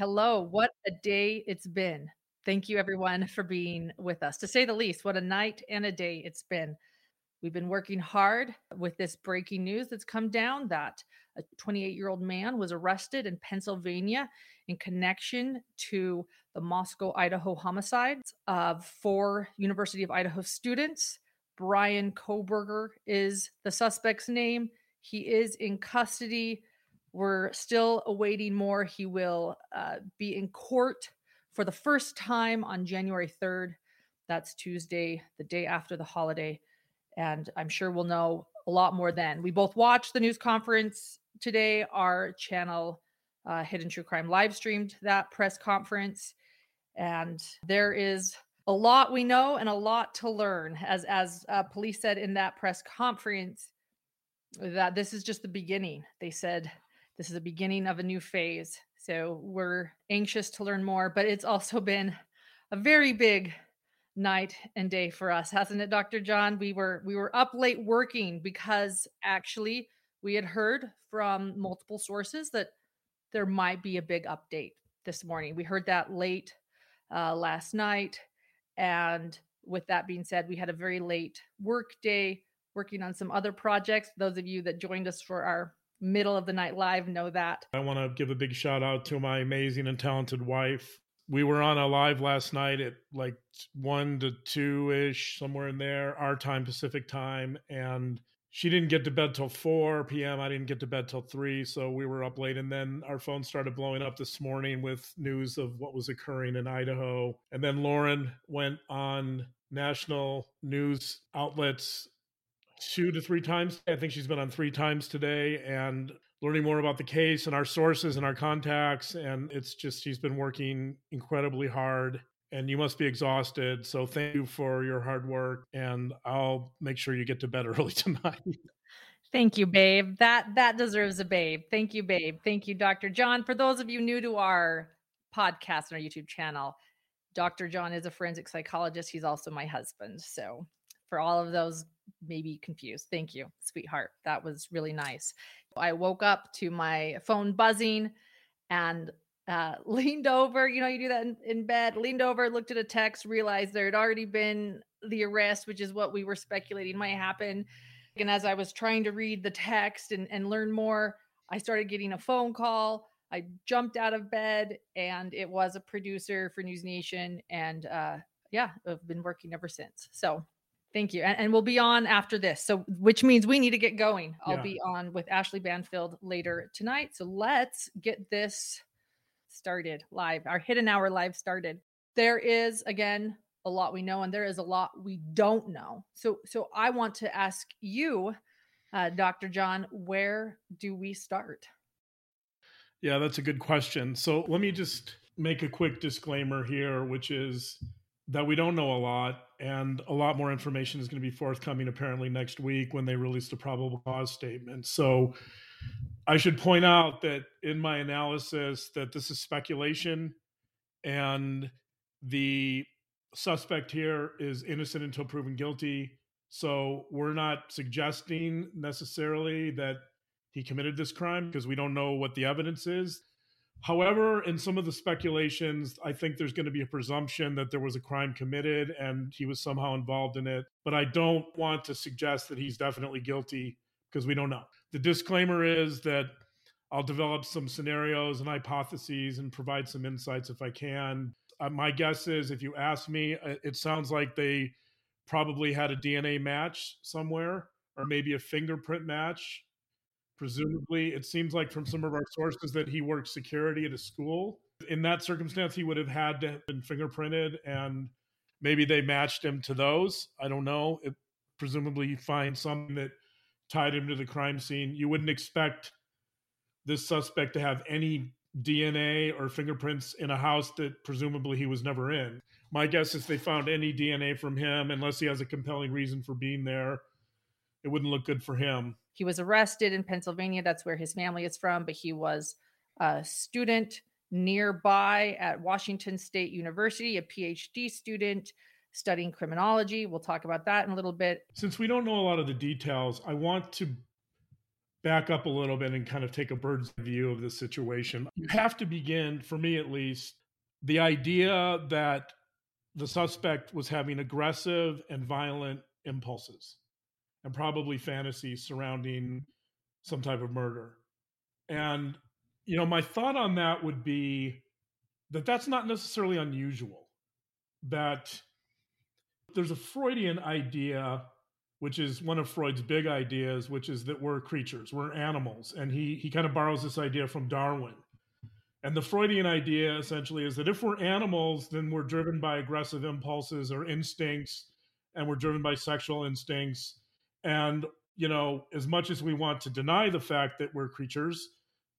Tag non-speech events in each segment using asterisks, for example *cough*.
Hello, what a day it's been. Thank you, everyone, for being with us. To say the least, what a night and a day it's been. We've been working hard with this breaking news that's come down that a 28 year old man was arrested in Pennsylvania in connection to the Moscow, Idaho homicides of four University of Idaho students. Brian Kohberger is the suspect's name. He is in custody. We're still awaiting more. He will uh, be in court for the first time on January 3rd. That's Tuesday, the day after the holiday. And I'm sure we'll know a lot more then. We both watched the news conference today. Our channel, uh, Hidden True Crime, live streamed that press conference. And there is a lot we know and a lot to learn. As, as uh, police said in that press conference, that this is just the beginning. They said this is the beginning of a new phase. So we're anxious to learn more, but it's also been a very big night and day for us, hasn't it, Dr. John? We were we were up late working because actually we had heard from multiple sources that there might be a big update this morning. We heard that late uh, last night, and with that being said, we had a very late work day working on some other projects. Those of you that joined us for our middle of the night live know that. I want to give a big shout out to my amazing and talented wife. We were on a live last night at like one to two ish, somewhere in there, our time, Pacific time. And she didn't get to bed till 4 p.m. I didn't get to bed till 3. So we were up late. And then our phone started blowing up this morning with news of what was occurring in Idaho. And then Lauren went on national news outlets two to three times. I think she's been on three times today and learning more about the case and our sources and our contacts. And it's just, she's been working incredibly hard and you must be exhausted. So thank you for your hard work. And I'll make sure you get to bed *laughs* early tonight. Thank you, babe. That that deserves a babe. Thank you, babe. Thank you, Dr. John. For those of you new to our podcast and our YouTube channel, Dr. John is a forensic psychologist. He's also my husband. So for all of those maybe confused. Thank you, sweetheart. That was really nice. I woke up to my phone buzzing and uh, *laughs* leaned over. You know, you do that in, in bed, leaned over, looked at a text, realized there had already been the arrest, which is what we were speculating might happen. And as I was trying to read the text and, and learn more, I started getting a phone call. I jumped out of bed and it was a producer for News Nation. And uh, yeah, I've been working ever since. So Thank you. And, and, we'll be on after this. So, which means we need to get going. I'll yeah. be on with Ashley Banfield later tonight. So, let's get this started live. Our hidden hour live started. There is, again, a lot we know, and there is a lot we don't know. So, so I want to ask you, uh, Dr. John, where do we start? Yeah, that's a good question. So, let me just make a quick disclaimer here, which is that we don't know a lot, and a lot more information is going to be forthcoming apparently next week when they release the probable cause statement. So I should point out that in my analysis that this is speculation and the suspect here is innocent until proven guilty. So we're not suggesting necessarily that he committed this crime because we don't know what the evidence is. However, in some of the speculations, I think there's going to be a presumption that there was a crime committed and he was somehow involved in it. But I don't want to suggest that he's definitely guilty because we don't know. The disclaimer is that I'll develop some scenarios and hypotheses and provide some insights if I can. Uh, my guess is if you ask me, uh, it sounds like they probably had a DNA match somewhere or maybe a fingerprint match presumably it seems like from some of our sources that he worked security at a school. In that circumstance he would have had to have been fingerprinted and maybe they matched him to those. I don't know. It, presumably you find something that tied him to the crime scene. You wouldn't expect this suspect to have any dna or fingerprints in a house that presumably he was never in. My guess is they found any dna from him. Unless he has a compelling reason for being there it wouldn't look good for him he was arrested in Pennsylvania. That's where his family is from, but he was a student nearby at Washington State University, a PhD student studying criminology. We'll talk about that in a little bit. Since we don't know a lot of the details, I want to back up a little bit and kind of take a bird's view of the situation. You have to begin, for me at least, the idea that the suspect was having aggressive and violent impulses and probably fantasies surrounding some type of murder. And, you know, my thought on that would be that that's not necessarily unusual, that there's a Freudian idea which is one of Freud's big ideas, which is that we're creatures, we're animals. And he, he kind of borrows this idea from Darwin. And the Freudian idea essentially is that if we're animals, then we're driven by aggressive impulses or instincts, and we're driven by sexual instincts. And, you know, as much as we want to deny the fact that we're creatures,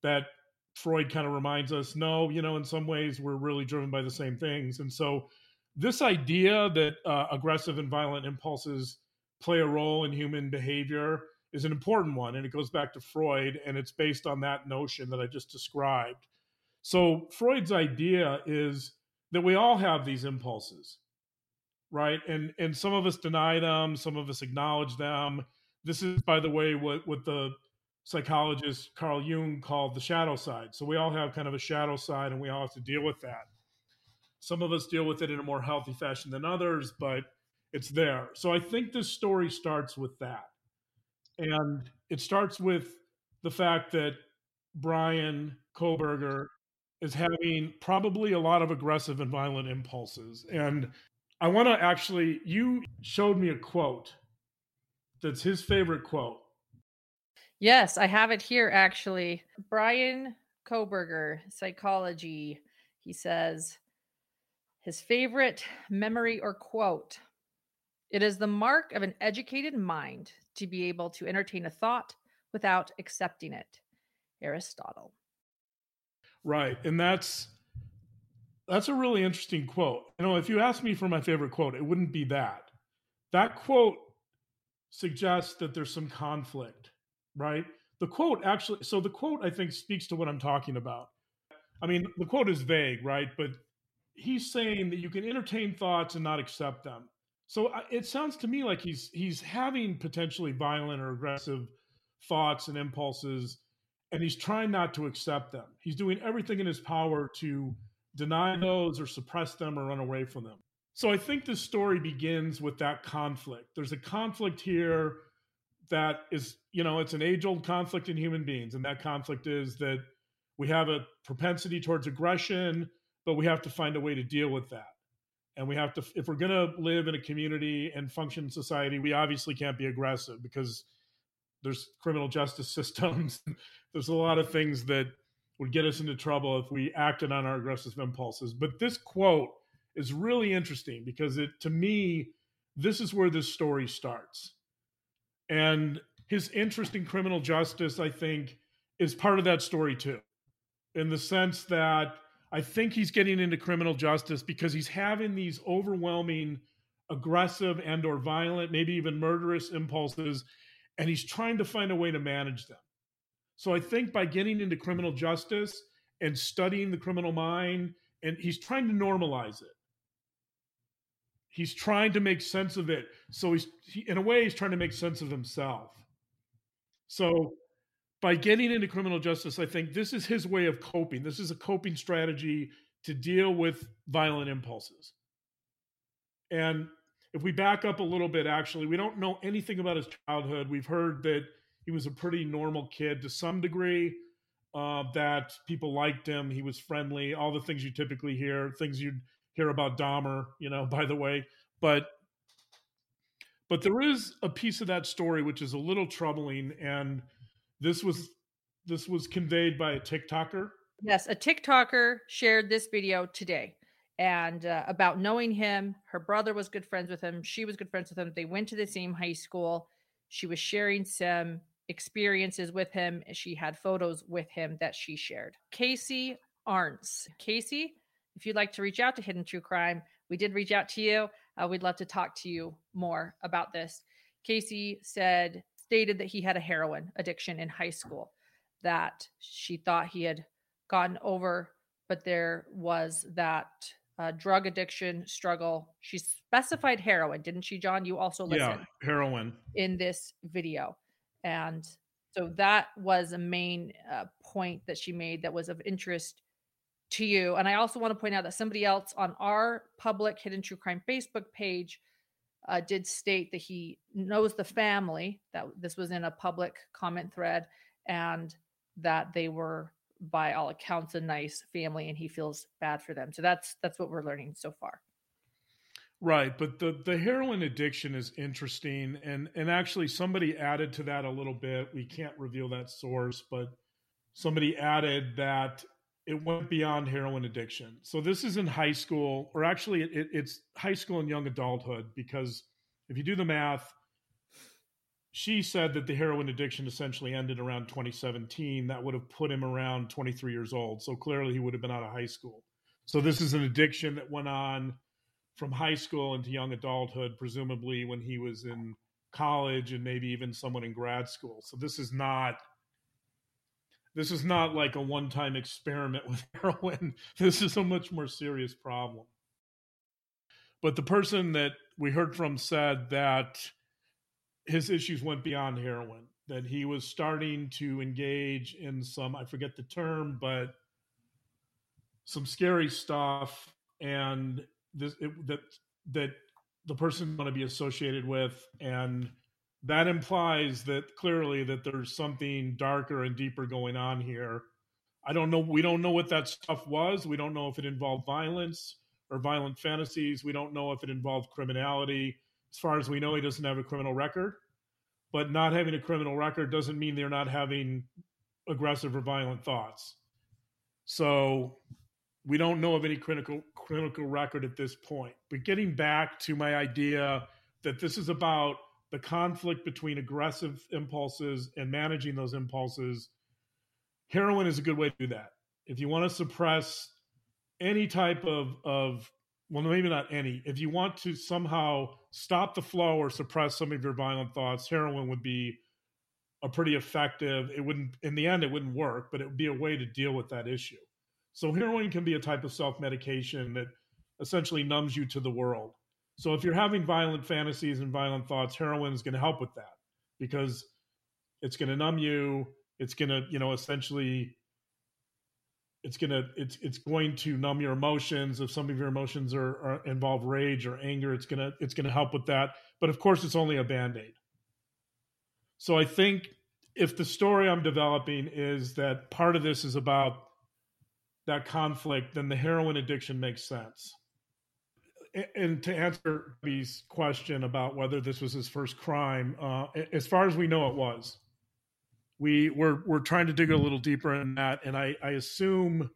that Freud kind of reminds us, no, you know, in some ways we're really driven by the same things. And so this idea that uh, aggressive and violent impulses play a role in human behavior is an important one. And it goes back to Freud, and it's based on that notion that I just described. So, Freud's idea is that we all have these impulses, right? And, and some of us deny them, some of us acknowledge them. This is, by the way, what, what the psychologist Carl Jung called the shadow side. So, we all have kind of a shadow side, and we all have to deal with that. Some of us deal with it in a more healthy fashion than others, but it's there. So I think this story starts with that. And it starts with the fact that Brian Kohberger is having probably a lot of aggressive and violent impulses. And I want to actually, you showed me a quote that's his favorite quote. Yes, I have it here actually. Brian Kohberger, psychology, he says his favorite memory or quote it is the mark of an educated mind to be able to entertain a thought without accepting it. Aristotle. Right. And that's that's a really interesting quote. You know, if you ask me for my favorite quote, it wouldn't be that. That quote suggests that there's some conflict, right? The quote actually so the quote I think speaks to what I'm talking about. I mean, the quote is vague, right? But he's saying that you can entertain thoughts and not accept them. So uh, it sounds to me like he's he's having potentially violent or aggressive thoughts and impulses, and he's trying not to accept them. He's doing everything in his power to deny those or suppress them or run away from them. So I think this story begins with that conflict. There's a conflict here that is, you know, it's an age old conflict in human beings. And that conflict is that we have a propensity towards aggression, but we have to find a way to deal with that and we have to if we're going to live in a community and function in society we obviously can't be aggressive because there's criminal justice *laughs* systems there's a lot of things that would get us into trouble if we acted on our aggressive impulses but this quote is really interesting because it to me this is where this story starts and his interest in criminal justice i think is part of that story too in the sense that I think he's getting into criminal justice because he's having these overwhelming aggressive and or violent, maybe even murderous impulses and he's trying to find a way to manage them. So I think by getting into criminal justice and studying the criminal mind and he's trying to normalize it. He's trying to make sense of it. So he's he, in a way he's trying to make sense of himself. So by getting into criminal justice, I think this is his way of coping. This is a coping strategy to deal with violent impulses. And if we back up a little bit, actually, we don't know anything about his childhood. We've heard that he was a pretty normal kid to some degree, uh, that people liked him. He was friendly, all the things you typically hear, things you'd hear about Dahmer, you know, *laughs* by the way. But but there is a piece of that story which is a little troubling and this was this was conveyed by a TikToker. Yes, a TikToker shared this video today and uh, about knowing him. Her brother was good friends with him. She was good friends with him. They went to the same high school. She was sharing some experiences with him. She had photos with him that she shared. Casey Arntz. Casey, if you'd like to reach out to Hidden True Crime, we did reach out to you. Uh, we'd love to talk to you more about this. Casey said stated that he had a heroin addiction in high school, that she thought he had gotten over, but there was that uh, drug addiction struggle. She specified heroin, didn't she, John? You also listened. Yeah, heroin in this video, and So that was a main uh, point that she made that was of interest to you. And I also want to point out that somebody else on our public Hidden True Crime Facebook page uh, did state that he knows the family, that this was in a public comment thread, and that they were by all accounts a nice family and he feels bad for them. So that's that's what we're learning so far. Right, but the the heroin addiction is interesting, and and actually somebody added to that a little bit. We can't reveal that source, but somebody added that it went beyond heroin addiction. So this is in high school, or actually it, it's high school and young adulthood, because if you do the math, she said that the heroin addiction essentially ended around 2017. That would have put him around 23 years old. So clearly he would have been out of high school. So this is an addiction that went on from high school into young adulthood, presumably when he was in college and maybe even someone in grad school. So this is not this is not like a one-time experiment *laughs* with heroin. This is a much more serious problem. But the person that we heard from said that his issues went beyond heroin, that he was starting to engage in some, I forget the term, but some scary stuff and this it, that that the person want to be associated with and that implies that clearly that there's something darker and deeper going on here. I don't know we don't know what that stuff was. We don't know if it involved violence or violent fantasies. We don't know if it involved criminality. As far as we know he doesn't have a criminal record. But not having a criminal record doesn't mean they're not having aggressive or violent thoughts. So we don't know of any clinical clinical record at this point. But getting back to my idea that this is about the conflict between aggressive impulses and managing those impulses, heroin is a good way to do that. If you want to suppress any type of of well, maybe not any. If you want to somehow stop the flow or suppress some of your violent thoughts, heroin would be a pretty effective. It wouldn't, in the end, it wouldn't work, but it would be a way to deal with that issue. So heroin can be a type of self-medication that essentially numbs you to the world. So if you're having violent fantasies and violent thoughts, heroin is going to help with that because it's going to numb you. It's going to, you know, essentially it's going to it's it's going to numb your emotions if some of your emotions are, are involve rage or anger it's going to it's going to help with that but of course it's only a band-aid so i think if the story i'm developing is that part of this is about that conflict, then the heroin addiction makes sense. And to answer B's question about whether this was his first crime, uh, as far as we know, it was. We we're we're trying to dig a little deeper in that, and I, I assume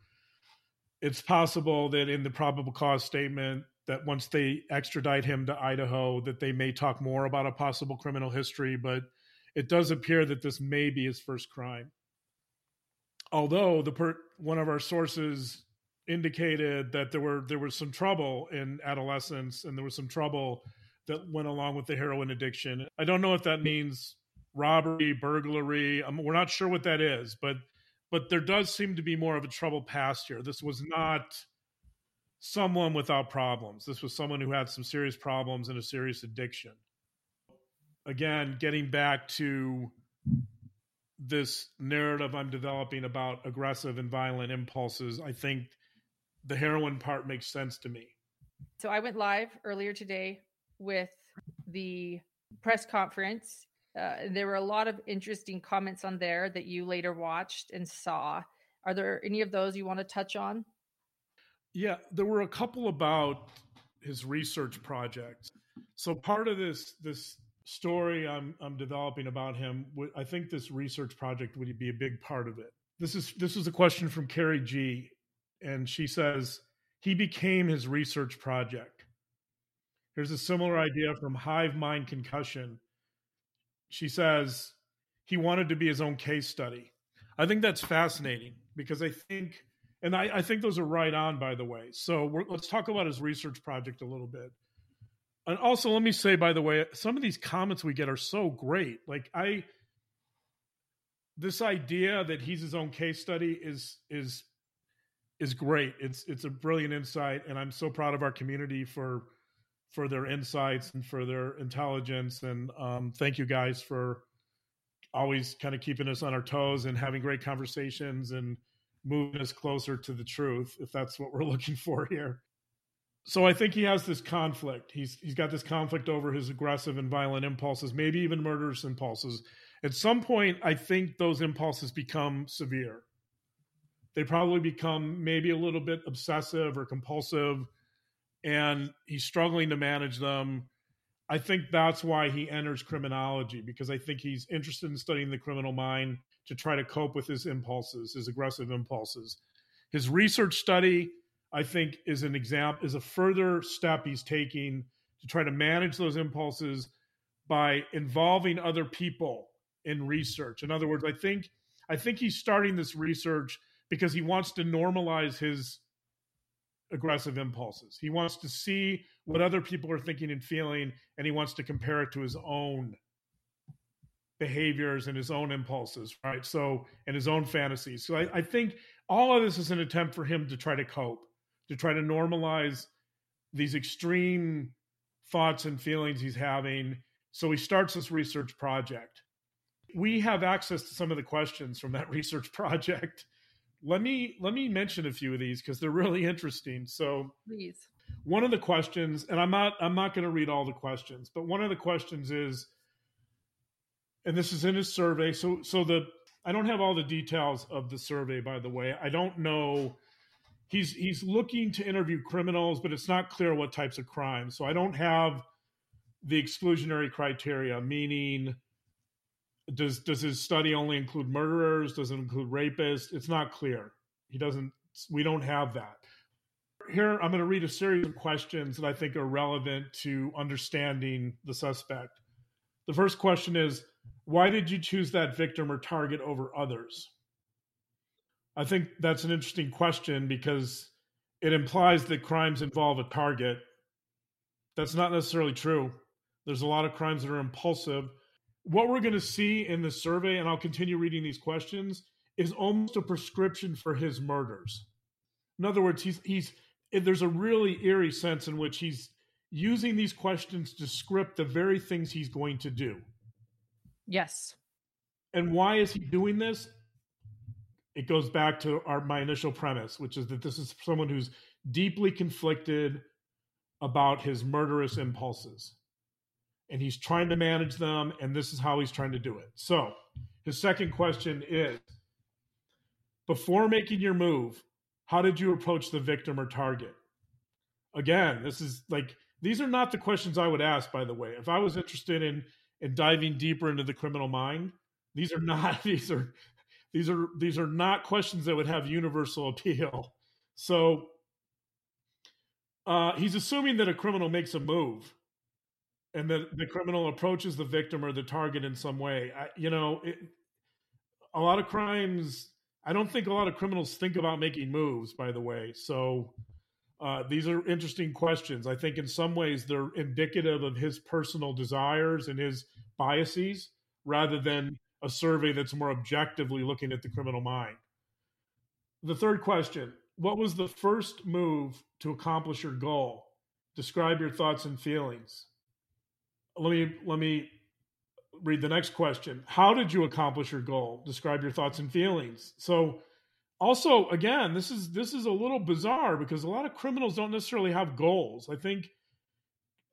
it's possible that in the probable cause statement that once they extradite him to Idaho, that they may talk more about a possible criminal history, but it does appear that this may be his first crime although the per, one of our sources indicated that there were there was some trouble in adolescence and there was some trouble that went along with the heroin addiction. I don't know if that means robbery, burglary. Um, we're not sure what that is, but but there does seem to be more of a troubled past here. This was not someone without problems. This was someone who had some serious problems and a serious addiction. Again, getting back to this narrative I'm developing about aggressive and violent impulses, I think the heroin part makes sense to me. So I went live earlier today with the press conference. Uh, there were a lot of interesting comments on there that you later watched and saw. Are there any of those you want to touch on? Yeah, there were a couple about his research projects. So part of this this story I'm I'm developing about him, I think this research project would be a big part of it. This is this is a question from Carrie G, and she says he became his research project. Here's a similar idea from Hive Mind Concussion. She says he wanted to be his own case study. I think that's fascinating because I think, and I, I think those are right on, by the way. So let's talk about his research project a little bit and also let me say by the way some of these comments we get are so great. Like i this idea that he's his own case study is is is great. It's it's a brilliant insight and i'm so proud of our community for for their insights and for their intelligence. And um, thank you guys for always kind of keeping us on our toes and having great conversations and moving us closer to the truth, if that's what we're *laughs* looking for here. So I think he has this conflict. He's he's got this conflict over his aggressive and violent impulses, maybe even murderous impulses. At some point, I think those impulses become severe. They probably become maybe a little bit obsessive or compulsive, and he's struggling to manage them. I think that's why he enters criminology because I think he's interested in studying the criminal mind to try to cope with his impulses, his aggressive impulses. His research study, I think, is an example, is a further step he's taking to try to manage those impulses by involving other people in research. In other words, I think I think he's starting this research because he wants to normalize his aggressive impulses. He wants to see what other people are thinking and feeling, and he wants to compare it to his own behaviors and his own impulses, right? So, and his own fantasies. So, I, I think all of this is an attempt for him to try to cope, to try to normalize these extreme thoughts and feelings he's having. So, he starts this research project. We have access to some of the questions from that *laughs* research project. Let me let me mention a few of these because they're really interesting. So, please. One of the questions, and I'm not I'm not going to read all the questions, but one of the questions is and this is in his survey. So so the I don't have all the details of the survey, by the way. I don't know. He's he's looking to interview criminals, but it's not clear what types of crimes. So I don't have the exclusionary criteria, meaning does does his study only include murderers? Does it include rapists? It's not clear. He doesn't. We don't have that. Here, I'm going to read a series of questions that I think are relevant to understanding the suspect. The first question is why did you choose that victim or target over others? I think that's an interesting question because it implies that crimes involve a target. That's not necessarily true. There's a lot of crimes that are impulsive. What we're going to see in the survey, and I'll continue reading these questions, is almost a prescription for his murders. In other words, he's he's there's a really eerie sense in which he's using these questions to script the very things he's going to do. Yes. And why is he doing this? It goes back to our my initial premise, which is that this is someone who's deeply conflicted about his murderous impulses. And he's trying to manage them, and this is how he's trying to do it. So, his second question is before making your move, how did you approach the victim or target? Again, this is like these are not the questions I would ask, by the way. If I was interested in in diving deeper into the criminal mind. These are not *laughs* these are these are these are not questions that would have universal appeal. So uh, he's assuming that a criminal makes a move and that the criminal approaches the victim or the target in some way. I, you know, it, a lot of crimes. I don't think a lot of criminals think about making moves. By the way, so uh, these are interesting questions. I think in some ways they're indicative of his personal desires and his biases rather than a survey that's more objectively looking at the criminal mind. The third question What was the first move to accomplish your goal? Describe your thoughts and feelings. Let me, let me read the next question. How did you accomplish your goal? Describe your thoughts and feelings. So, also again this is this is a little bizarre because a lot of criminals don't necessarily have goals i think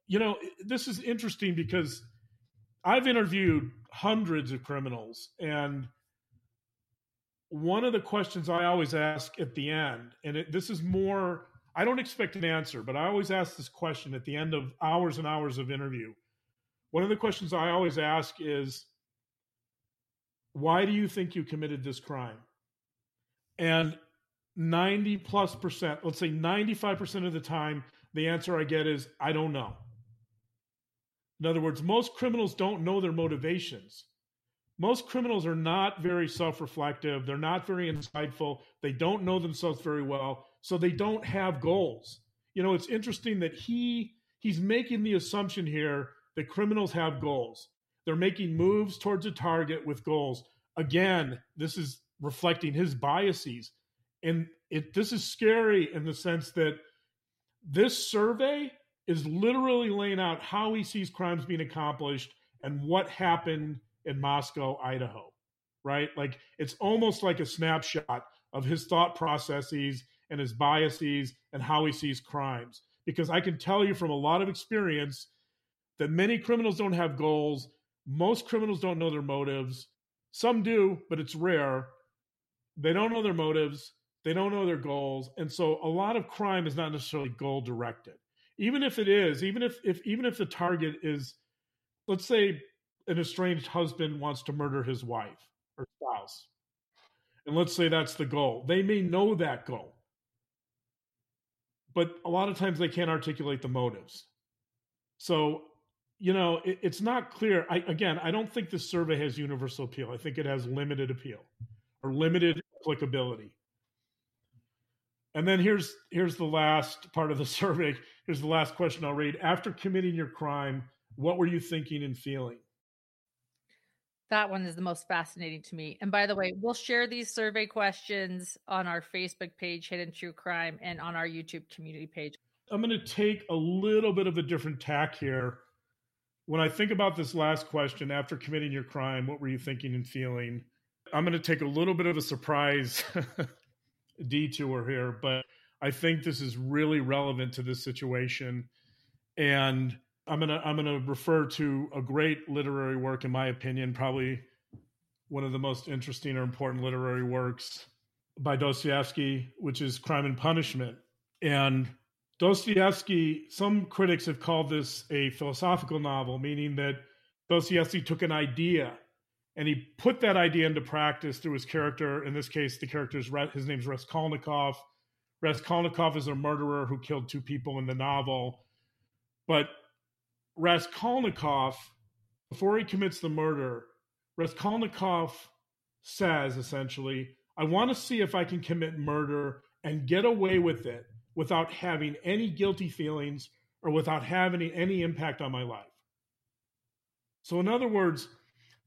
you know this is interesting because i've interviewed hundreds of criminals. And one of the questions i always ask at the end and it, this is more i don't expect an answer but i always ask this question at the end of hours and hours of interview. One of the questions i always ask is why do you think you committed this crime? And 90 plus percent, let's say 95% of the time, the answer I get is, I don't know. In other words, most criminals don't know their motivations. Most criminals are not very self reflective. They're not very insightful. They don't know themselves very well. So they don't have goals. You know, it's interesting that he he's making the assumption here that criminals have goals. They're making moves towards a target with goals. Again, this is reflecting his biases. And it this is scary in the sense that this survey is literally laying out how he sees crimes being accomplished and what happened in Moscow, Idaho, right? Like it's almost like a snapshot of his thought processes and his biases and how he sees crimes. Because I can tell you from a lot of experience that many criminals don't have goals. Most criminals don't know their motives. Some do, but it's rare. They don't know their motives. They don't know their goals. And so a lot of crime is not necessarily goal directed. Even if it is, even if, if even if the target is, let's say an estranged husband wants to murder his wife or spouse. And let's say that's the goal. They may know that goal. But a lot of times they can't articulate the motives. So, you know, it, it's not clear. I, again, I don't think this survey has universal appeal. I think it has limited appeal or limited applicability. And then here's here's the last part of the *laughs* survey. Here's the last question I'll read. After committing your crime, what were you thinking and feeling? That one is the most fascinating to me. And by the way, we'll share these survey questions on our Facebook page, Hidden True Crime, and on our YouTube community page. I'm going to take a little bit of a different tack here. When I think about this last question, after committing your crime, what were you thinking and feeling? I'm going to take a little bit of a surprise *laughs* detour here, but I think this is really relevant to this situation. And I'm gonna I'm gonna refer to a great literary work, in my opinion, probably one of the most interesting or important literary works by Dostoevsky, which is Crime and Punishment. And Dostoevsky, some critics have called this a philosophical novel, meaning that Dostoevsky took an idea and he put that idea into practice through his character. In this case, the character's his name's Raskolnikov. Raskolnikov is a murderer who killed two people in the novel, but Raskolnikov, before he commits the murder, Raskolnikov says essentially, I want to see if I can commit murder and get away with it without having any guilty feelings or without having any impact on my life. So, in other words,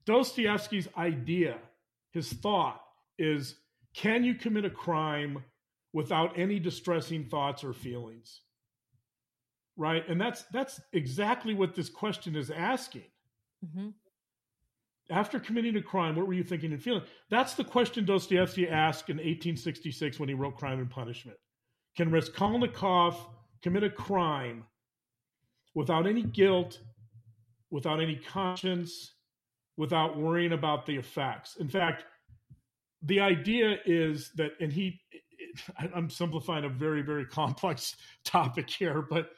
Dostoevsky's idea, his thought is can you commit a crime without any distressing thoughts or feelings? right? And that's that's exactly what this question is asking. Mm-hmm. After committing a crime, what were you thinking and feeling? That's the question Dostoevsky asked in 1866 when he wrote Crime and Punishment. Can Raskolnikov commit a crime without any guilt, without any conscience, without worrying about the effects? In fact, the idea is that, and he, *laughs* I'm simplifying a very, very complex *laughs* topic here, but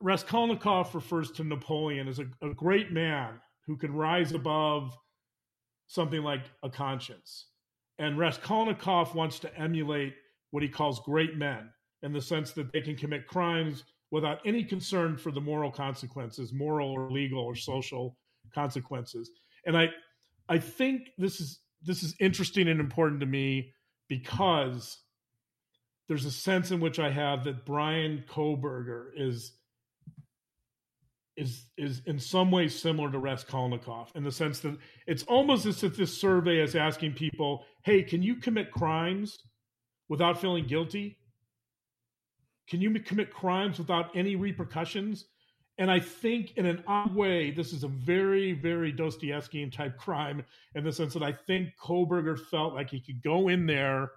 Raskolnikov refers to Napoleon as a, a great man who can rise above something like a conscience. And Raskolnikov wants to emulate what he calls great men in the sense that they can commit crimes without any concern for the moral consequences, moral or legal or social consequences. And I I think this is this is interesting and important to me because there's a sense in which I have that Brian Kohberger is is is in some ways similar to Raskolnikov in the sense that it's almost as if this survey is asking people, "Hey, can you commit crimes without feeling guilty? Can you commit crimes without any repercussions?" And I think, in an odd way, this is a very, very Dostoevskian type crime in the sense that I think Kohberger felt like he could go in there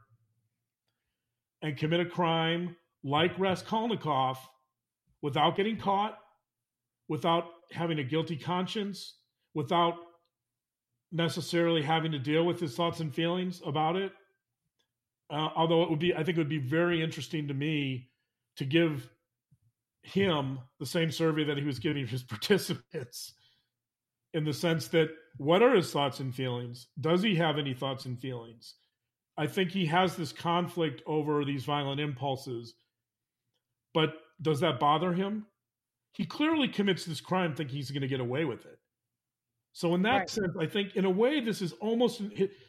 and commit a crime like Raskolnikov without getting caught without having a guilty conscience, without necessarily having to deal with his thoughts and feelings about it. Uh, although it would be, I think it would be very interesting to me to give him the same survey that he was giving his *laughs* participants in the sense that what are his thoughts and feelings? Does he have any thoughts and feelings? I think he has this conflict over these violent impulses, but does that bother him? he clearly commits this crime thinking he's going to get away with it. So in that right. sense, I think in a way this is almost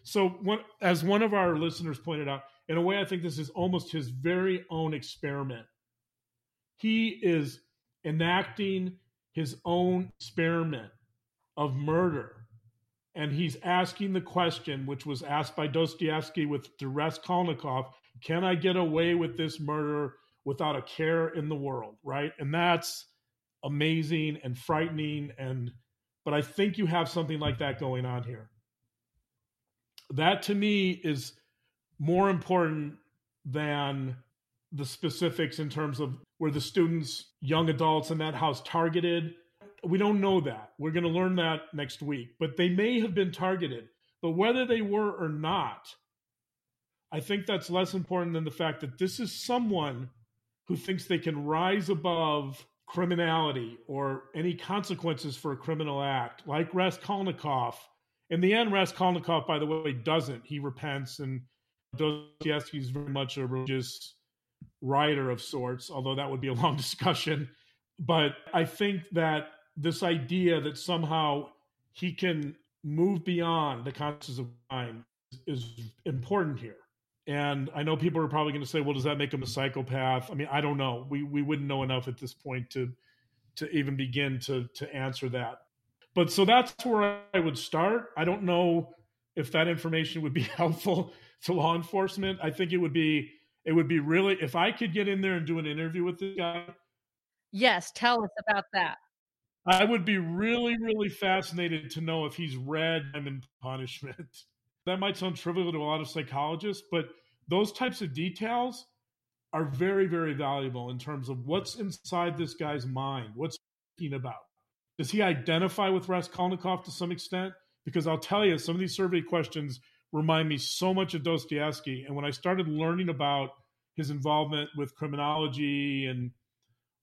so. One, as one of our listeners pointed out, in a way, I think this is almost his very own experiment. He is enacting his own experiment of murder, and he's asking the question, which was asked by Dostoevsky with Raskolnikov: "Can I get away with this murder without a care in the world?" Right, and that's amazing and frightening and but I think you have something like that going on here. That to me is more important than the specifics in terms of were the students, young adults in that house targeted. We don't know that. We're going to learn that next week, but they may have been targeted. But whether they were or not, I think that's less important than the fact that this is someone who thinks they can rise above criminality or any consequences for a criminal act, like Raskolnikov. In the end, Raskolnikov, by the way, doesn't. He repents, and Dostoevsky is very much a religious writer of sorts, although that would be a *laughs* long discussion. But I think that this idea that somehow he can move beyond the consequences of crime is important here. And I know people are probably going to say, "Well, does that make him a psychopath?" I mean, I don't know. We we wouldn't know enough at this point to to even begin to to answer that. But so that's where I would start. I don't know if that information would be *laughs* helpful to law enforcement. I think it would be it would be really if I could get in there and do an interview with this guy. Yes, tell us about that. I would be really, really fascinated to know if he's read Crime and Punishment. *laughs* That might sound trivial to a lot of psychologists, but those types of details are very, very valuable in terms of what's inside this guy's mind, what's thinking about. Does he identify with Raskolnikov to some extent? Because I'll tell you, some of these survey questions remind me so much of Dostoevsky. And when I started learning about his involvement with criminology and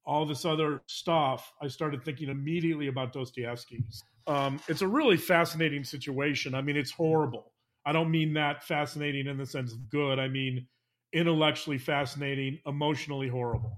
all this other stuff, I started thinking immediately about Dostoevsky. Um, it's a really fascinating situation. I mean, it's horrible. I don't mean that fascinating in the sense of good. I mean intellectually fascinating, emotionally horrible.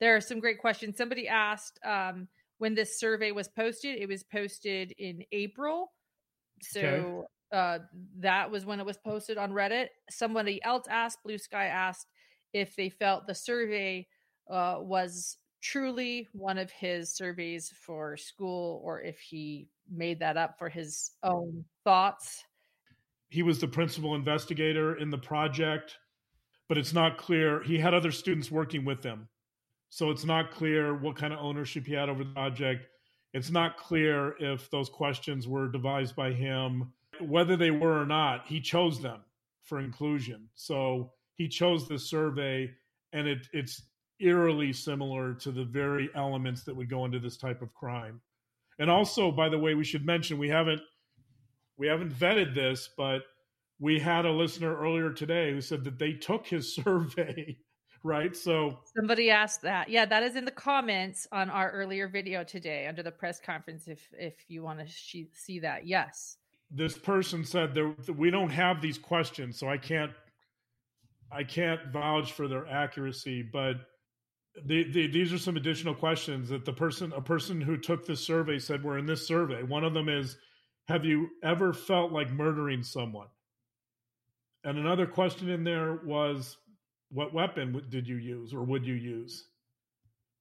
There are some great questions. Somebody asked um, when this survey was posted. It was posted in April. So okay. uh, that was when it was posted on Reddit. Somebody else asked, Blue Sky asked if they felt the survey uh, was truly one of his surveys for school or if he made that up for his own thoughts. He was the principal investigator in the project, but it's not clear. He had other students working with him. So it's not clear what kind of ownership he had over the project. It's not clear if those questions were devised by him, whether they were or not. He chose them for inclusion. So he chose the survey, and it, it's eerily similar to the very elements that would go into this type of crime. And also, by the way, we should mention we haven't we haven't vetted this, but we had a listener earlier today who said that they took his *laughs* survey right? So somebody asked that. Yeah, that is in the comments on our earlier video today under the press conference. If if you want to see that, yes. This person said there we don't have these questions, so I can't I can't vouch for their accuracy, but the, the, these are some additional questions that the person a person who took this survey said were in this survey. One of them is, have you ever felt like murdering someone? And another question in there was, what weapon did you use or would you use?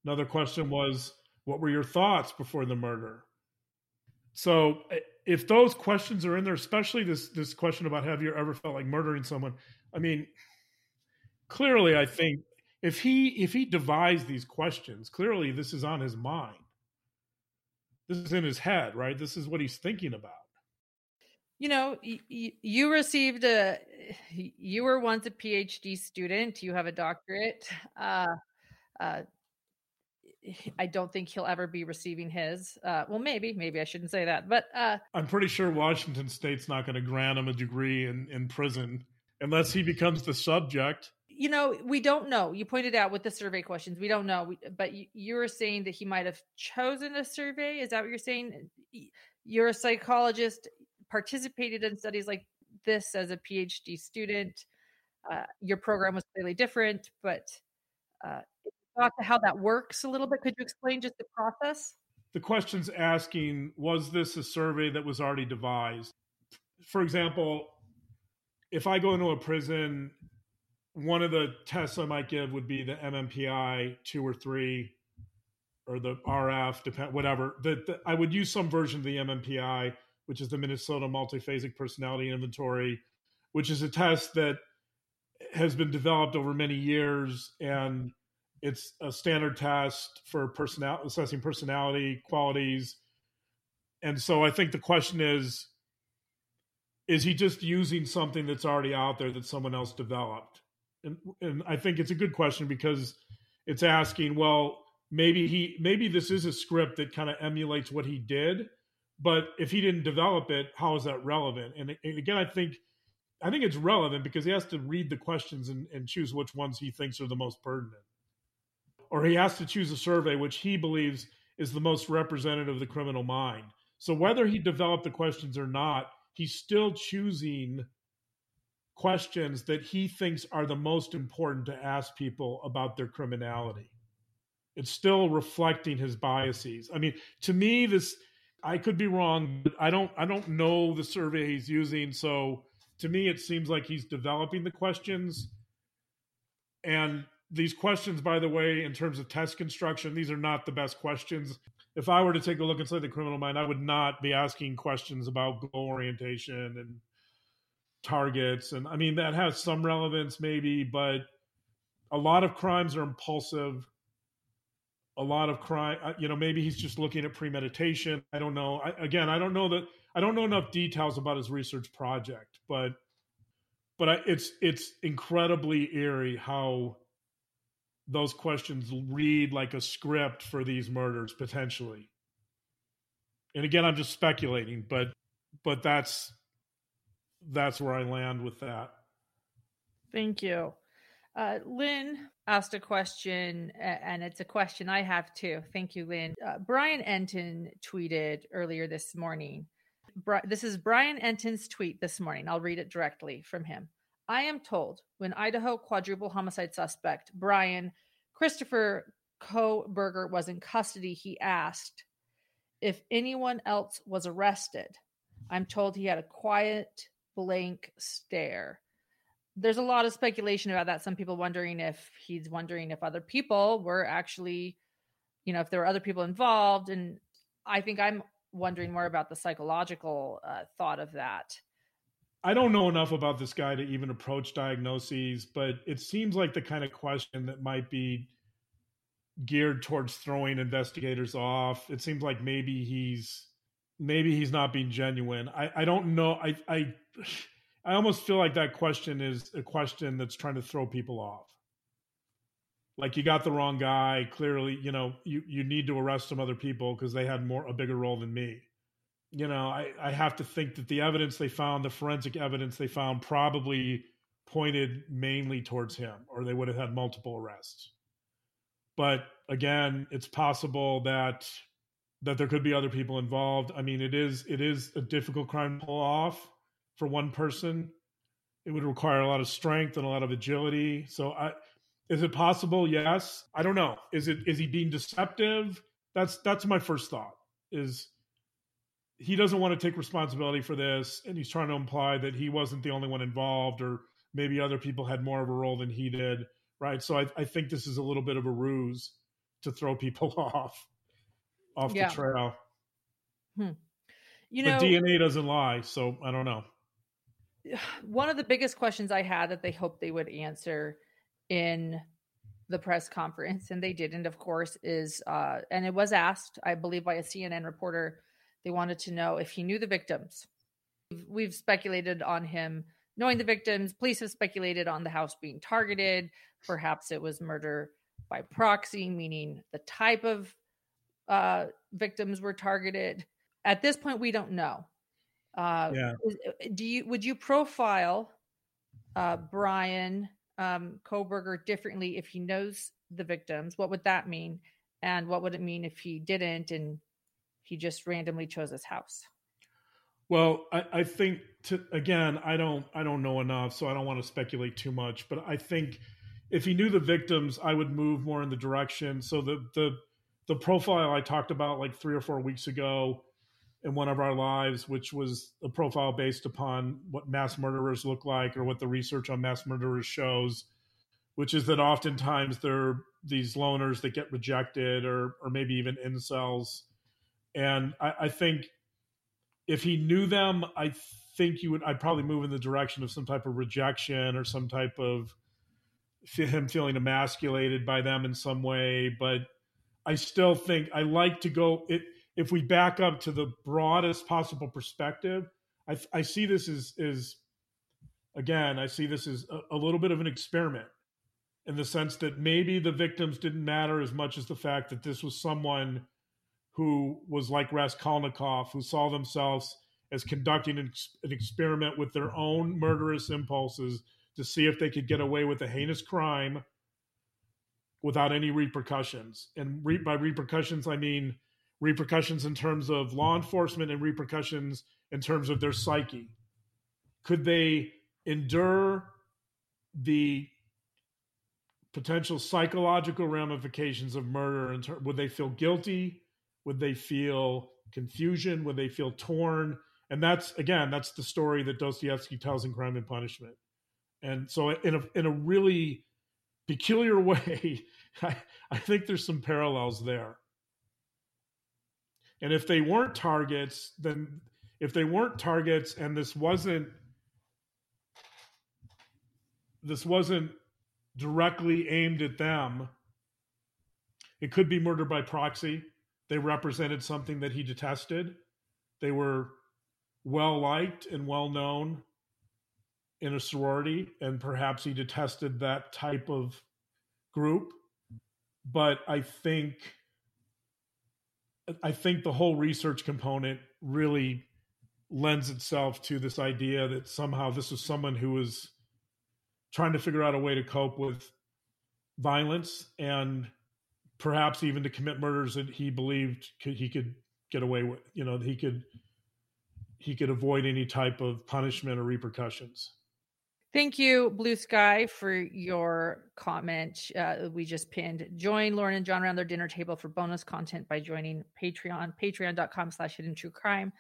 Another question was, what were your thoughts before the murder? So if those questions are in there, especially this this question about have you ever felt like murdering someone, I mean, clearly I think if he if he devised these questions, clearly this is on his mind. This is in his head, right? This is what he's thinking about you know y- you received a you were once a phd student you have a doctorate uh, uh, I don't think he'll ever be receiving his. Uh, well, maybe, maybe I shouldn't say that, but uh, I'm pretty sure Washington State's not going to grant him a degree in, in prison unless he becomes the subject. You know, we don't know. You pointed out with the survey questions, we don't know. We, but you, you're saying that he might have chosen a survey. Is that what you're saying? You're a psychologist, participated in studies like this as a PhD student. Uh, your program was clearly different, but uh, to how that works a little bit? Could you explain just the process? The question's asking Was this a survey that was already devised? For example, if I go into a prison, one of the tests I might give would be the MMPI two or three or the RF, depend whatever. That I would use some version of the MMPI, which is the Minnesota Multiphasic Personality Inventory, which is a test that has been developed over many years and it's a standard test for personal assessing personality qualities. And so i think the question is is he just using something that's already out there that someone else developed? And and i think it's a good question because it's asking well maybe he maybe this is a script that kind of emulates what he did but if he didn't develop it how is that relevant and, and again i think i think it's relevant because he has to read the questions and, and choose which ones he thinks are the most pertinent or he has to choose a survey which he believes is the most representative of the criminal mind. So whether he developed the questions or not, he's still choosing questions that he thinks are the most important to ask people about their criminality. It's still reflecting his biases. I mean, to me, this I could be wrong, but I don't I don't know the survey he's using. So to me, it seems like he's developing the questions and these questions, by the way, in terms of test construction, these are not the best questions. If I were to take a look inside the criminal mind, I would not be asking questions about goal orientation and targets. And I mean, that has some relevance, maybe, but a lot of crimes are impulsive. A lot of crime, uh, you know, maybe he's just looking at premeditation. I don't know. I, again, I don't know that. I don't know enough details about his research project, but but I, it's it's incredibly eerie how those questions read like a script for these murders potentially. And again, I'm just speculating, but but that's that's where I land with that. Thank you. Uh, Lynn asked a question, and it's a question I have too. Thank you, Lynn. Uh, Brian Entin tweeted earlier this morning. this is Brian Entin's tweet this morning. I'll read it directly from him. I am told when Idaho quadruple homicide suspect Bryan Christopher Kohberger was in custody, he asked if anyone else was arrested. I'm told he had a quiet, blank stare. There's a lot of speculation about that. Some people wondering if he's wondering if other people were actually, you know, if there were other people involved. And I think I'm wondering more about the psychological uh, thought of that. I don't know enough about this guy to even approach diagnoses, but it seems like the kind of question that might be geared towards throwing investigators off. It seems like maybe he's maybe he's not being genuine. I, I don't know. I I I almost feel like that question is a question that's trying to throw people off. Like you got the wrong guy. Clearly, you know, you, you need to arrest some other people because they had more a bigger role than me you know, I, I have to think that the evidence they found, the forensic evidence they found, probably pointed mainly towards him, or they would have had multiple arrests. But again, it's possible that that there could be other people involved. I mean, it is it is a difficult crime to pull off for one person. It would require a lot of strength and a lot of agility. So, I, is it possible? Yes. I don't know. Is it is he being deceptive? That's that's my first thought. Is he doesn't want to take responsibility for this and he's trying to imply that he wasn't the only one involved or maybe other people had more of a role than he did right so i, I think this is a little bit of a ruse to throw people *laughs* off off yeah. the trail hmm. you know but dna doesn't lie so i don't know *sighs* one of the biggest questions i had that they hoped they would answer in the press conference and they didn't of course is uh and it was asked i believe by a cnn reporter they wanted to know if he knew the victims. We've speculated on him knowing the victims. Police have speculated on the house being targeted. Perhaps it was murder by proxy, meaning the type of uh, victims were targeted. At this point, we don't know. Uh, yeah. Do you would you profile uh, Bryan um, Kohberger differently if he knows the victims? What would that mean? And what would it mean if he didn't and he just randomly chose his house? Well, I, I think to again, I don't I don't know enough, so I don't want to speculate too much. But I think if he knew the victims, I would move more in the direction. So the the the profile I talked about like three or four weeks ago in one of our lives, which was a profile based upon what mass murderers look like or what the research on mass murderers shows, which is that oftentimes they're these loners that get rejected or or maybe even incels. And I, I think if he knew them, I think you would I'd probably move in the direction of some type of rejection or some type of him feeling emasculated by them in some way. But I still think I like to go it if we back up to the broadest possible perspective, I, I see this as, as again, I see this as a, a little bit of an experiment in the sense that maybe the victims didn't matter as much as the fact that this was someone who was like Raskolnikov, who saw themselves as conducting an, an, experiment with their own murderous impulses to see if they could get away with a heinous crime without any repercussions. And re- by repercussions, I mean repercussions in terms of law enforcement and repercussions in terms of their psyche? Could they endure the potential psychological ramifications of murder? In ter- would they feel guilty? Would they feel confusion? Would they feel torn? And that's again, that's the story that Dostoevsky tells in Crime and Punishment. And so, in a in a really peculiar *laughs* way, I, I think there's some parallels there. And if they weren't targets, then if they weren't targets and this wasn't this wasn't directly aimed at them, it could be murder by proxy. They represented something that he detested. They were well liked and well known in a sorority, and perhaps he detested that type of group. But I think I think the whole research component really lends itself to this idea that somehow this was someone who was trying to figure out a way to cope with violence and perhaps even to commit murders that he believed he could get away with you know he could he could avoid any type of punishment or repercussions Thank you, Blue Sky, for your comment. Uh, we just pinned. Join Lauren and John around their dinner table for bonus content by joining Patreon, patreon.com slash hidden true crime.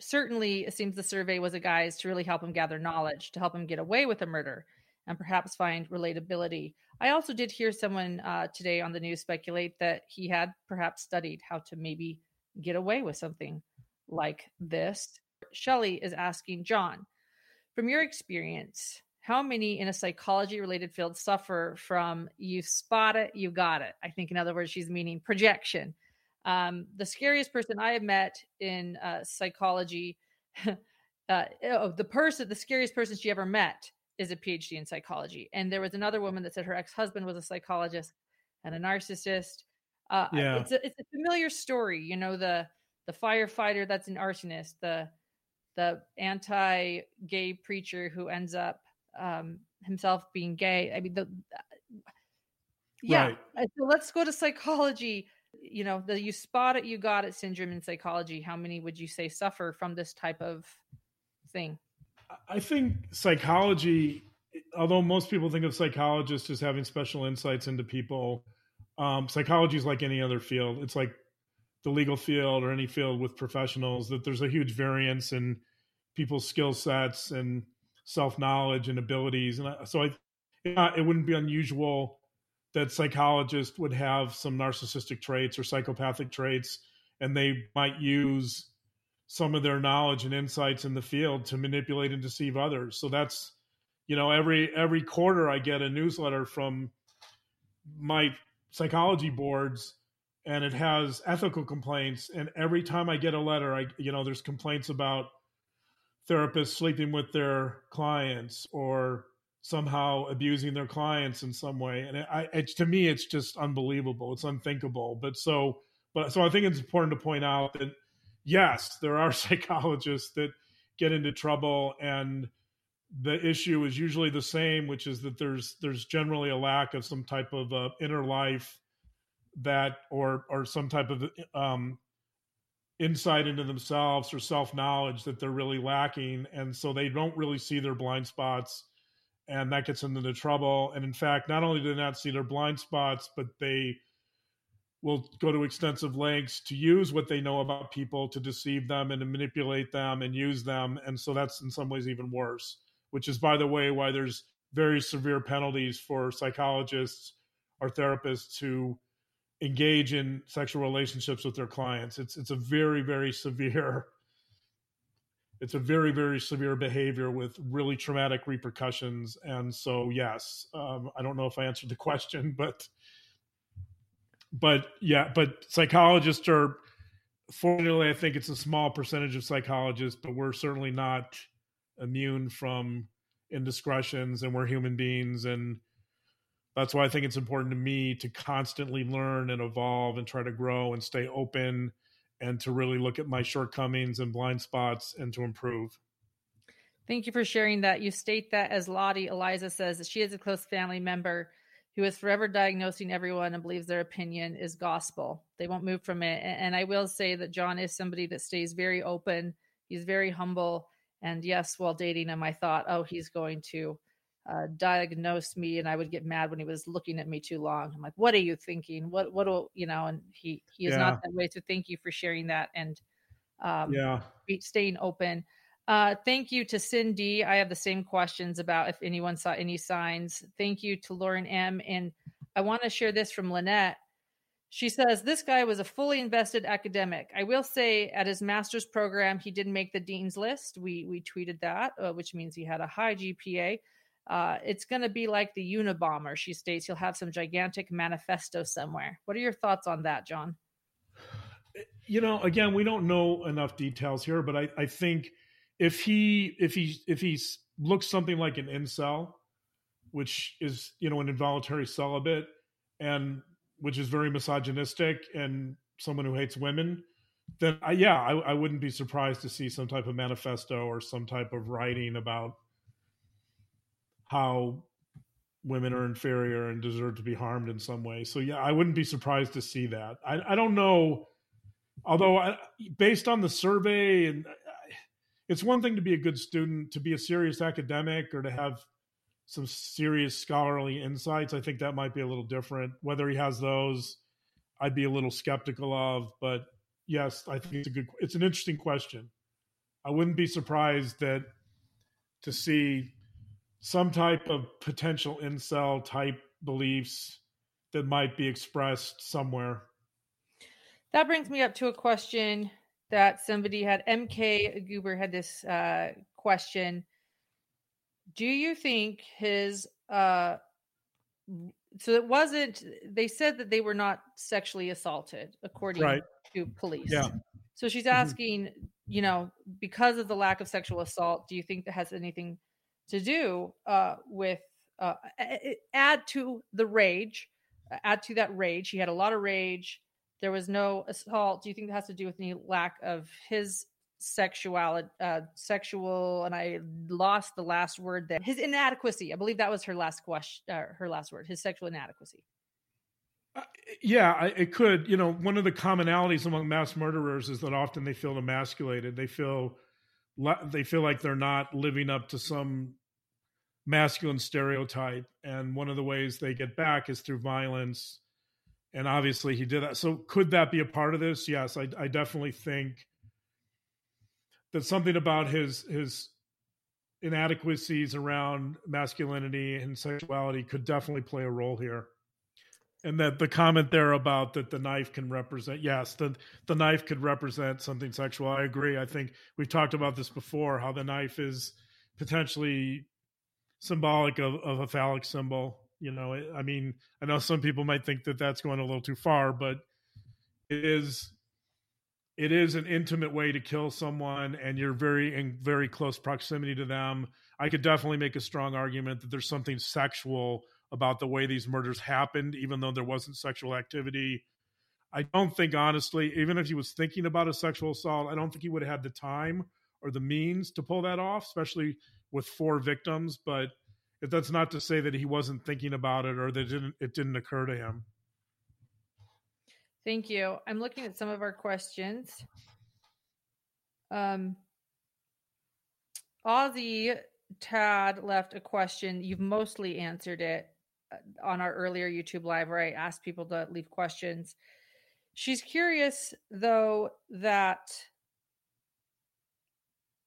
Certainly, it seems the survey was a guise to really help him gather knowledge, to help him get away with a murder, and perhaps find relatability. I also did hear someone uh, today on the news speculate that he had perhaps studied how to maybe get away with something like this. Shelley is asking John, from your experience, how many in a psychology related field suffer from you spot it, you got it? I think, in other words, she's meaning projection. Um, the scariest person I have met in uh, psychology, *laughs* uh, oh, the person, the scariest person she ever met is a PhD in psychology. And there was another woman that said her ex husband was a psychologist and a narcissist. Uh, yeah. it's, a, it's a familiar story, you know, the the firefighter that's an arsonist, the the anti-gay preacher who ends up um, himself being gay. I mean, the yeah. Right. Uh, so let's go to psychology. You know, the you spot it, you got it syndrome in psychology. How many would you say suffer from this type of thing? I think psychology, although most people think of psychologists as having special insights into people, um, psychology is like any other field. It's like the legal field or any field with professionals that there's a huge variance in people's skill sets and self knowledge and abilities. And so I, it wouldn't be unusual that psychologists would have some narcissistic traits or psychopathic traits, and they might use some of their knowledge and insights in the field to manipulate and deceive others. So that's, you know, every every quarter I get a newsletter from my psychology boards and it has ethical complaints and every time I get a letter I you know there's complaints about therapists sleeping with their clients or somehow abusing their clients in some way. And I, it's to me, it's just unbelievable. It's unthinkable. But so, but so I think it's important to point out that yes, there are *laughs* psychologists that get into trouble and the issue is usually the same which is that there's there's generally a lack of some type of uh, inner life that or or some type of um, insight into themselves or self knowledge that they're really lacking, and so they don't really see their blind spots, and that gets them into trouble. And in fact, not only do they not see their blind spots, but they will go to extensive lengths to use what they know about people to deceive them and to manipulate them and use them. And so that's in some ways even worse, which is, by the way, why there's very severe penalties for psychologists or therapists who engage in sexual relationships with their clients. It's it's a very very severe *laughs* it's a very very severe behavior with really traumatic repercussions. And so yes, um, I don't know if I answered the *laughs* question, but but yeah, but psychologists are fortunately I think it's a small percentage of psychologists, but we're certainly not immune from indiscretions and we're human beings and that's why I think it's important to me to constantly learn and evolve and try to grow and stay open and to really look at my shortcomings and blind spots and to improve. Thank you for sharing that. You state that as Lottie Eliza says she is a close family member who is forever diagnosing everyone and believes their opinion is gospel. They won't move from it. And I will say that John is somebody that stays very open. He's very humble. And yes, while dating him, I thought, oh, he's going to uh, diagnosed me and I would get mad when he was looking at me too long. I'm like, what are you thinking? What, what, do, you know, and he, he is yeah. not that way. So thank you for sharing that and um, yeah, staying open. Uh, thank you to Cindy. I have the same questions about if anyone saw any signs. Thank you to Lauren M. And I want to share this from Lynette. She says, This guy was a fully invested academic. I will say at his master's program, he didn't make the dean's list. We, we tweeted that, uh, which means he had a high GPA. Uh, it's going to be like the Unabomber. She states he'll have some gigantic manifesto somewhere. What are your thoughts on that, John? You know, again, we don't know enough details here, but I, I think if he if he if he looks something like an incel, which is you know an involuntary celibate, and which is very misogynistic and someone who hates women, then I, yeah, I, I wouldn't be surprised to see some type of manifesto or some type of writing about how women are inferior and deserve to be harmed in some way. So yeah, I wouldn't be surprised to see that. I, I don't know, although I, based on the survey, and it's one thing to be a good student, to be a serious academic, or to have some serious scholarly insights. I think that might be a little different. Whether he has those, I'd be a little skeptical of. But yes, I think it's a good. It's an interesting question. I wouldn't be surprised that to see some type of potential incel type beliefs that might be expressed somewhere. That brings me up to a question that somebody had. MK Goober had this uh, question. Do you think his uh, so it wasn't they said that they were not sexually assaulted according right. to police. Yeah. So she's mm-hmm. asking, mm-hmm. you know, because of the lack of sexual assault, do you think that has anything to do uh, with uh, add to the rage, add to that rage. He had a lot of rage. There was no assault. Do you think that has to do with any lack of his sexuality, uh, sexual? And I lost the last word there. His inadequacy. I believe that was her last question. Uh, her last word. His sexual inadequacy. Uh, yeah, I, it could. You know, one of the commonalities among mass murderers is that often they feel emasculated. They feel they feel like they're not living up to some masculine stereotype and one of the ways they get back is through violence. And obviously he did that. So could that be a part of this? Yes i, I definitely think that something about his his inadequacies around masculinity and sexuality could definitely play a role here. And that the comment there about that the knife can represent yes the the knife could represent something sexual. I agree. I think we've talked about this before how the knife is potentially symbolic of, of a phallic symbol. You know, I mean, I know some people might think that that's going a little too far, but it is it is an intimate way to kill someone and you're very in very close proximity to them i could definitely make a strong argument that there's something sexual about the way these murders happened even though there wasn't sexual activity i don't think honestly even if he was thinking about a sexual assault i don't think he would have had the time or the means to pull that off especially with four victims but that's not to say that he wasn't thinking about it or that it didn't it didn't occur to him Thank you. I'm looking at some of our questions. Um, Ozzy Tad left a question. You've mostly answered it uh, on our earlier YouTube live where I asked people to leave questions. She's curious though that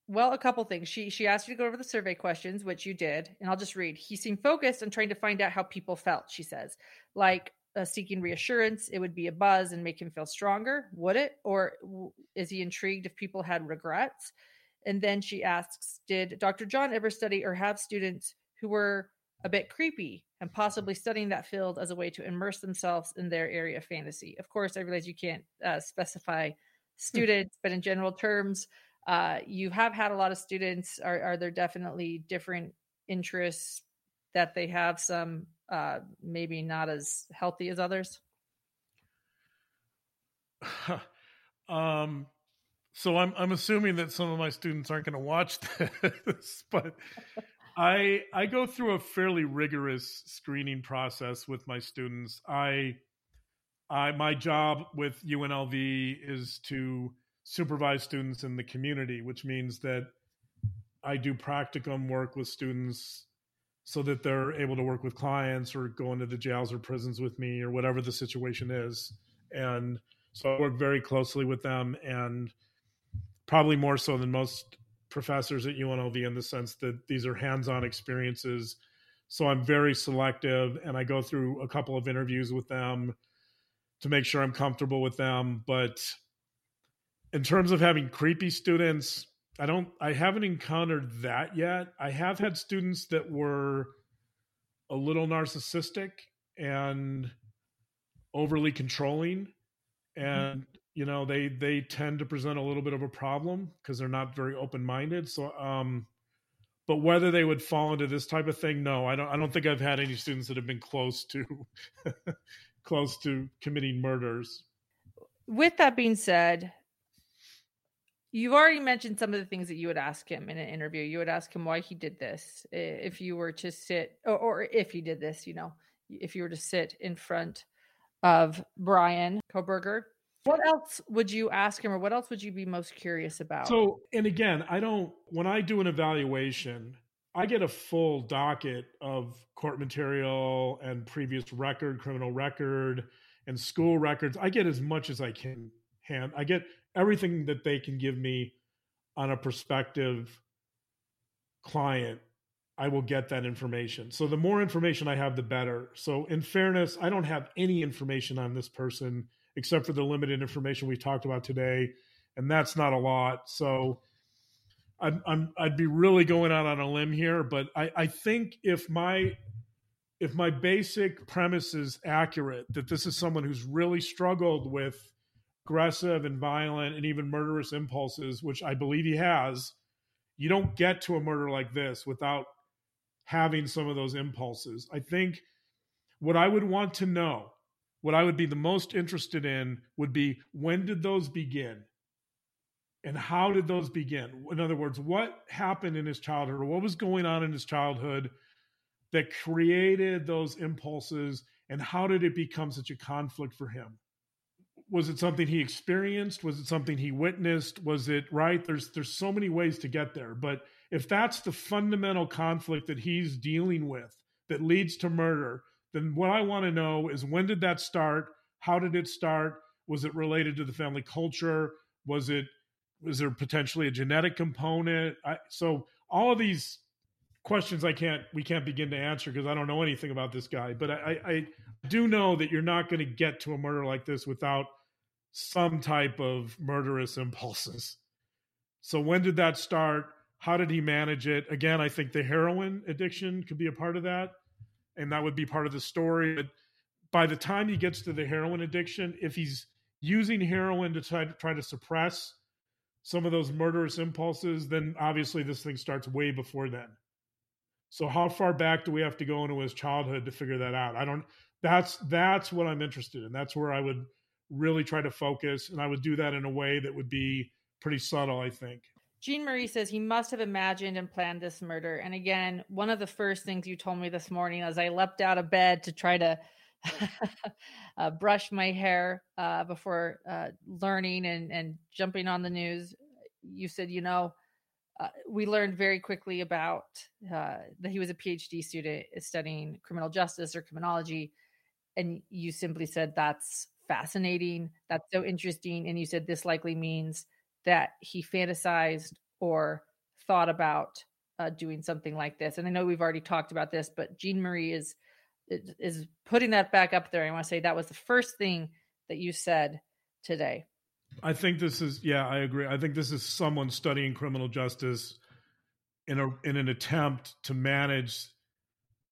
well, a couple things. She she asked you to go over the survey questions, which you did, and I'll just read. He seemed focused on trying to find out how people felt. She says, like uh, seeking reassurance, it would be a buzz and make him feel stronger. Would it? Or w- is he intrigued if people had regrets? And then she asks, Did Dr. John ever study or have students who were a bit creepy and possibly studying that field as a way to immerse themselves in their area of fantasy? Of course, I realize you can't uh, specify hmm. students, but in general terms, uh, you have had a lot of students. Are, are there definitely different interests that they have some uh, maybe not as healthy as others? *sighs* um, so I'm I'm assuming that some of my students aren't going to watch *laughs* this, but I I go through a fairly rigorous screening process with my students. I I my job with UNLV is to supervise students in the community, which means that I do practicum work with students so that they're able to work with clients or go into the jails or prisons with me or whatever the situation is. And so I work very closely with them and probably more so than most professors at UNLV in the sense that these are hands-on experiences. So I'm very selective and I go through a couple of interviews with them to make sure I'm comfortable with them. But in terms of having creepy students, I don't I haven't encountered that yet. I have had students that were a little narcissistic and overly controlling mm-hmm. and mm-hmm. you know they they tend to present a little bit of a problem because they're not very open-minded so um but whether they would fall into this type of thing no i don't i don't think i've had any students that have been close to *laughs* close to committing murders with that being said You've already mentioned some of the things that you would ask him in an interview. You would ask him why he did this. If you were to sit, or, or if he did this, you know, if you were to sit in front of Bryan Kohberger, what else would you ask him, or what else would you be most curious about? So, and again, I don't, when I do an evaluation, I get a full docket of court material and previous record, criminal record, and school records. I get as much as I can hand. I get everything that they can give me on a prospective client I will get that information. So the more information I have, the better. So in fairness, I don't have any information on this person except for the limited information we talked about today, and that's not a lot. So I'd, I'm, I'd be really going out on a limb here, but I, I think if my if my basic premise is accurate, that this is someone who's really struggled with aggressive and violent and even murderous impulses, which I believe he has, you don't get to a murder like this without having some of those impulses. I think what I would want to know, what I would be the most interested in, would be when did those begin? And how did those begin? In other words, what happened in his childhood or what was going on in his childhood that created those impulses and how did it become such a conflict for him? Was it something he experienced? Was it something he witnessed? Was it right? There's there's so many ways to get there. But if that's the fundamental conflict that he's dealing with that leads to murder then what i want to know is when did that start? How did it start? Was it related to the family culture? Was it was there potentially a genetic component? I, so all of these questions i can't we can't begin to answer because i don't know anything about this guy. But i i do know that you're not going to get to a murder like this without some type of murderous impulses. So when did that start? How did he manage it? Again, I think the heroin addiction could be a part of that, and that would be part of the story. But by the time he gets to the heroin addiction, if he's using heroin to try to try to suppress some of those murderous impulses, then obviously this thing starts way before then. So how far back do we have to go into his childhood to figure that out? I don't that's that's what I'm interested in. That's where I would really try to focus and I would do that in a way that would be pretty subtle, I think. Jean Marie says he must have imagined and planned this murder. And again, one of the first things you told me this morning as I leapt out of bed to try to *laughs* uh, brush my hair uh, before uh, learning and, and jumping on the news, you said, you know, uh, we learned very quickly about uh, that he was a PhD student studying criminal justice or criminology. And you simply said, that's fascinating. That's so interesting. And you said, this likely means that he fantasized or thought about uh, doing something like this. And I know we've already talked about this, but Jean Marie is is putting that back up there. I want to say that was the first thing that you said today. I think this is yeah, I agree. I think this is someone studying criminal justice in a in an attempt to manage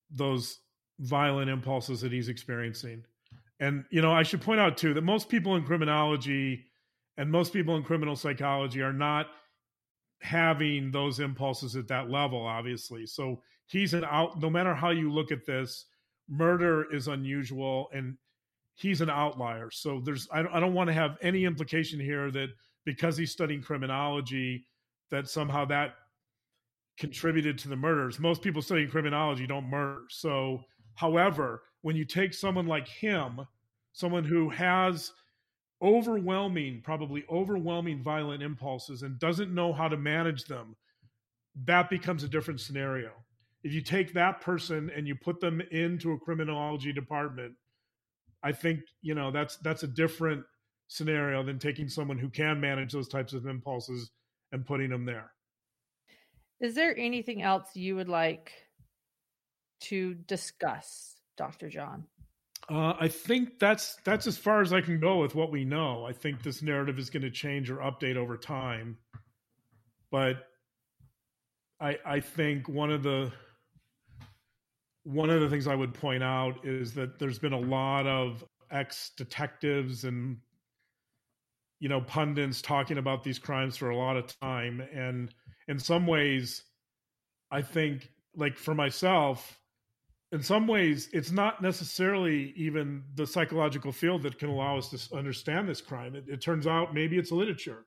those violent impulses that he's experiencing. And you know, I should point out too that most people in criminology and most people in criminal psychology are not having those impulses at that level obviously. So he's an out no matter how you look at this, murder is unusual and he's an outlier. So there's I don't, I don't want to have any implication here that because he's studying criminology that somehow that contributed to the murders. Most people studying criminology don't murder. So however, when you take someone like him, someone who has overwhelming probably overwhelming violent impulses and doesn't know how to manage them, that becomes a different scenario. If you take that person and you put them into a criminology department i think you know that's that's a different scenario than taking someone who can manage those types of impulses and putting them there. Is there anything else you would like to discuss dr john? Uh, I think that's that's as far as I can go with what we know. I think this narrative is going to change or update over time, but I I think one of the one of the things I would point out is that there's been a lot of ex detectives and you know pundits talking about these crimes for a lot of time. And in some ways i think like for myself in some ways it's not necessarily even the psychological field that can allow us to understand this crime it, it turns out maybe it's literature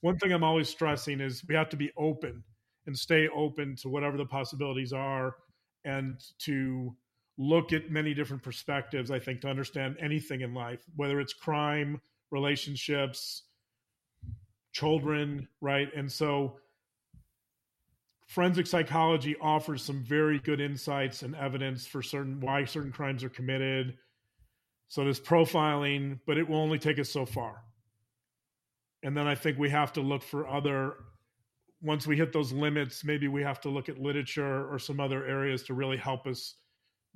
one thing i'm always stressing is we have to be open and stay open to whatever the possibilities are and to look at many different perspectives, I think, to understand anything in life, whether it's crime, relationships, children, right? And so forensic psychology offers some very good insights and evidence for certain why certain crimes are committed. So there's profiling, but it will only take us so far. And then I think we have to look for other once we hit those limits, maybe we have to look at literature or some other areas to really help us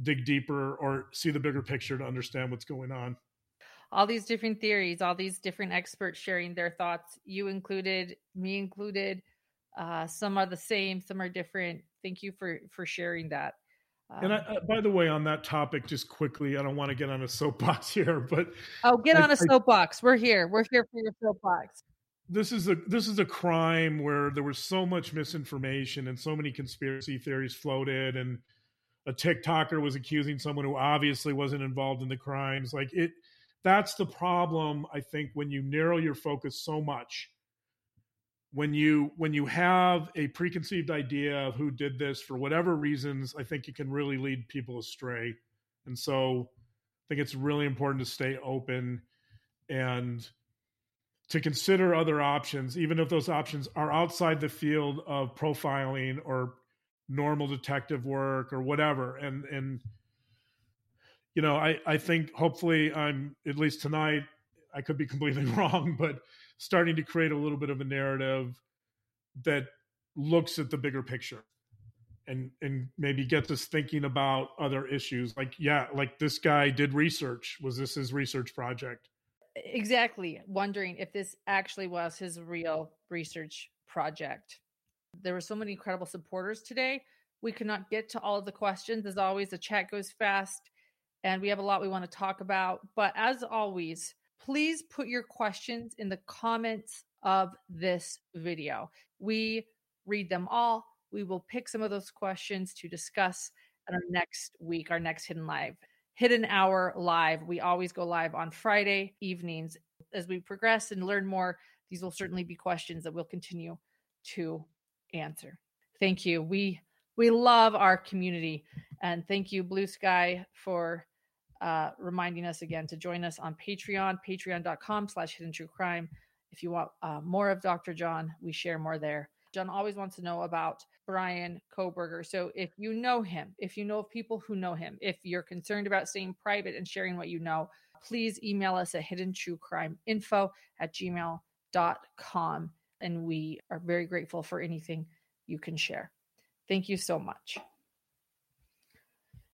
dig deeper or see the bigger picture to understand what's going on. All these different theories, all these different experts sharing their thoughts, you included, me included. Uh, some are the same, some are different. Thank you for for sharing that. Um, and I, uh, by the way, on that topic, just quickly, I don't want to get on a soapbox *laughs* here, but oh, get I, on a soapbox. I, We're here. We're here for your soapbox this is a this is a crime where there was so much misinformation and so many conspiracy theories floated and a TikToker was accusing someone who obviously wasn't involved in the crimes. Like it that's the problem, I think, when you narrow your focus so much. When you when you have a preconceived idea of who did this for whatever reasons, I think it can really lead people astray. And so I think it's really important to stay open and to consider other options, even if those options are outside the field of profiling or normal detective work or whatever. And and you know, I I think hopefully I'm at least tonight. I could be completely *laughs* wrong, but starting to create a little bit of a narrative that looks at the bigger picture and and maybe gets us thinking about other issues like yeah like this guy did research was this his research project exactly wondering if this actually was his real research project. There were so many incredible supporters today. We could not get to all of the questions. As always, the chat goes fast and we have a lot we want to talk about. But as always, please put your questions in the comments of this video. We read them all. We will pick some of those questions to discuss at our next week, our next Hidden Live. Hidden Hour Live. We always go live on Friday evenings. As we progress and learn more, these will certainly be questions that we'll continue to answer. Thank you. We we love our community and thank you blue sky for uh, reminding us again to join us on patreon patreon.com slash hidden true crime. If you want uh, more of dr john we share more there. John always wants to know about Bryan Kohberger. so if you know him if you know of people who know him if you're concerned about staying private and sharing what you know please email us at hidden true crime info at gmail.com and we are very grateful for anything you can share. Thank you so much